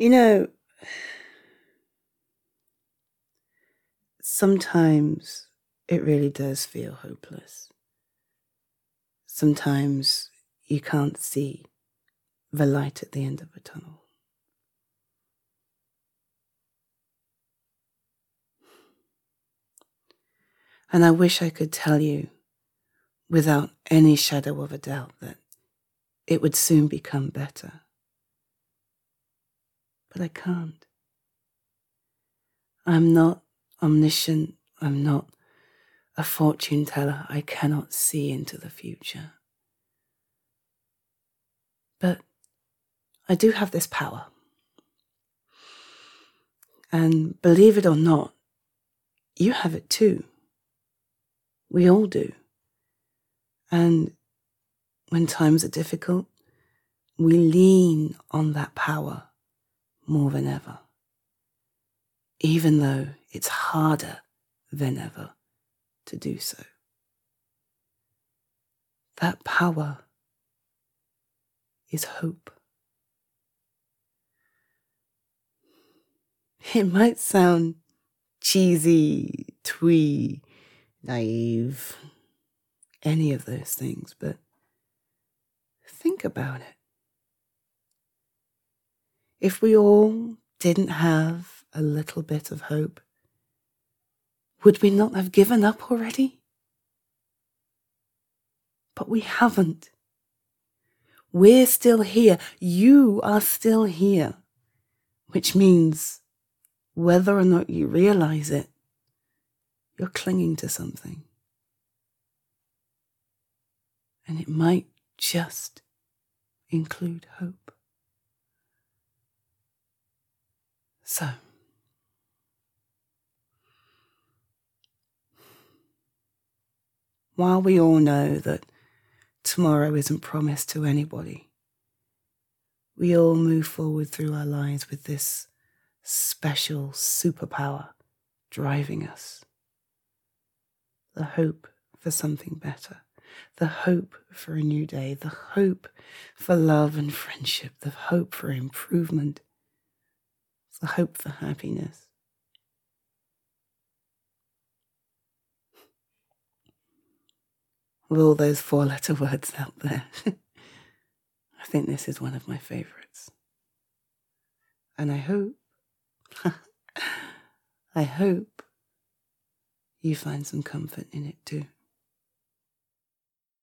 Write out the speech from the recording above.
You know, sometimes it really does feel hopeless. Sometimes you can't see the light at the end of a tunnel. And I wish I could tell you without any shadow of a doubt that it would soon become better. But I can't. I'm not omniscient. I'm not a fortune teller. I cannot see into the future. But I do have this power. And believe it or not, you have it too. We all do. And when times are difficult, we lean on that power more than ever, even though it's harder than ever to do so. That power is hope. It might sound cheesy, twee, naive, any of those things, but think about it. If we all didn't have a little bit of hope, would we not have given up already? But we haven't. We're still here. You are still here, which means whether or not you realize it, you're clinging to something. And it might just include hope. So, while we all know that tomorrow isn't promised to anybody, we all move forward through our lives with this special superpower driving us. The hope for something better, the hope for a new day, the hope for love and friendship, the hope for improvement, the hope for happiness. With all those four letter words out there, I think this is one of my favorites. And I hope, I hope you find some comfort in it too.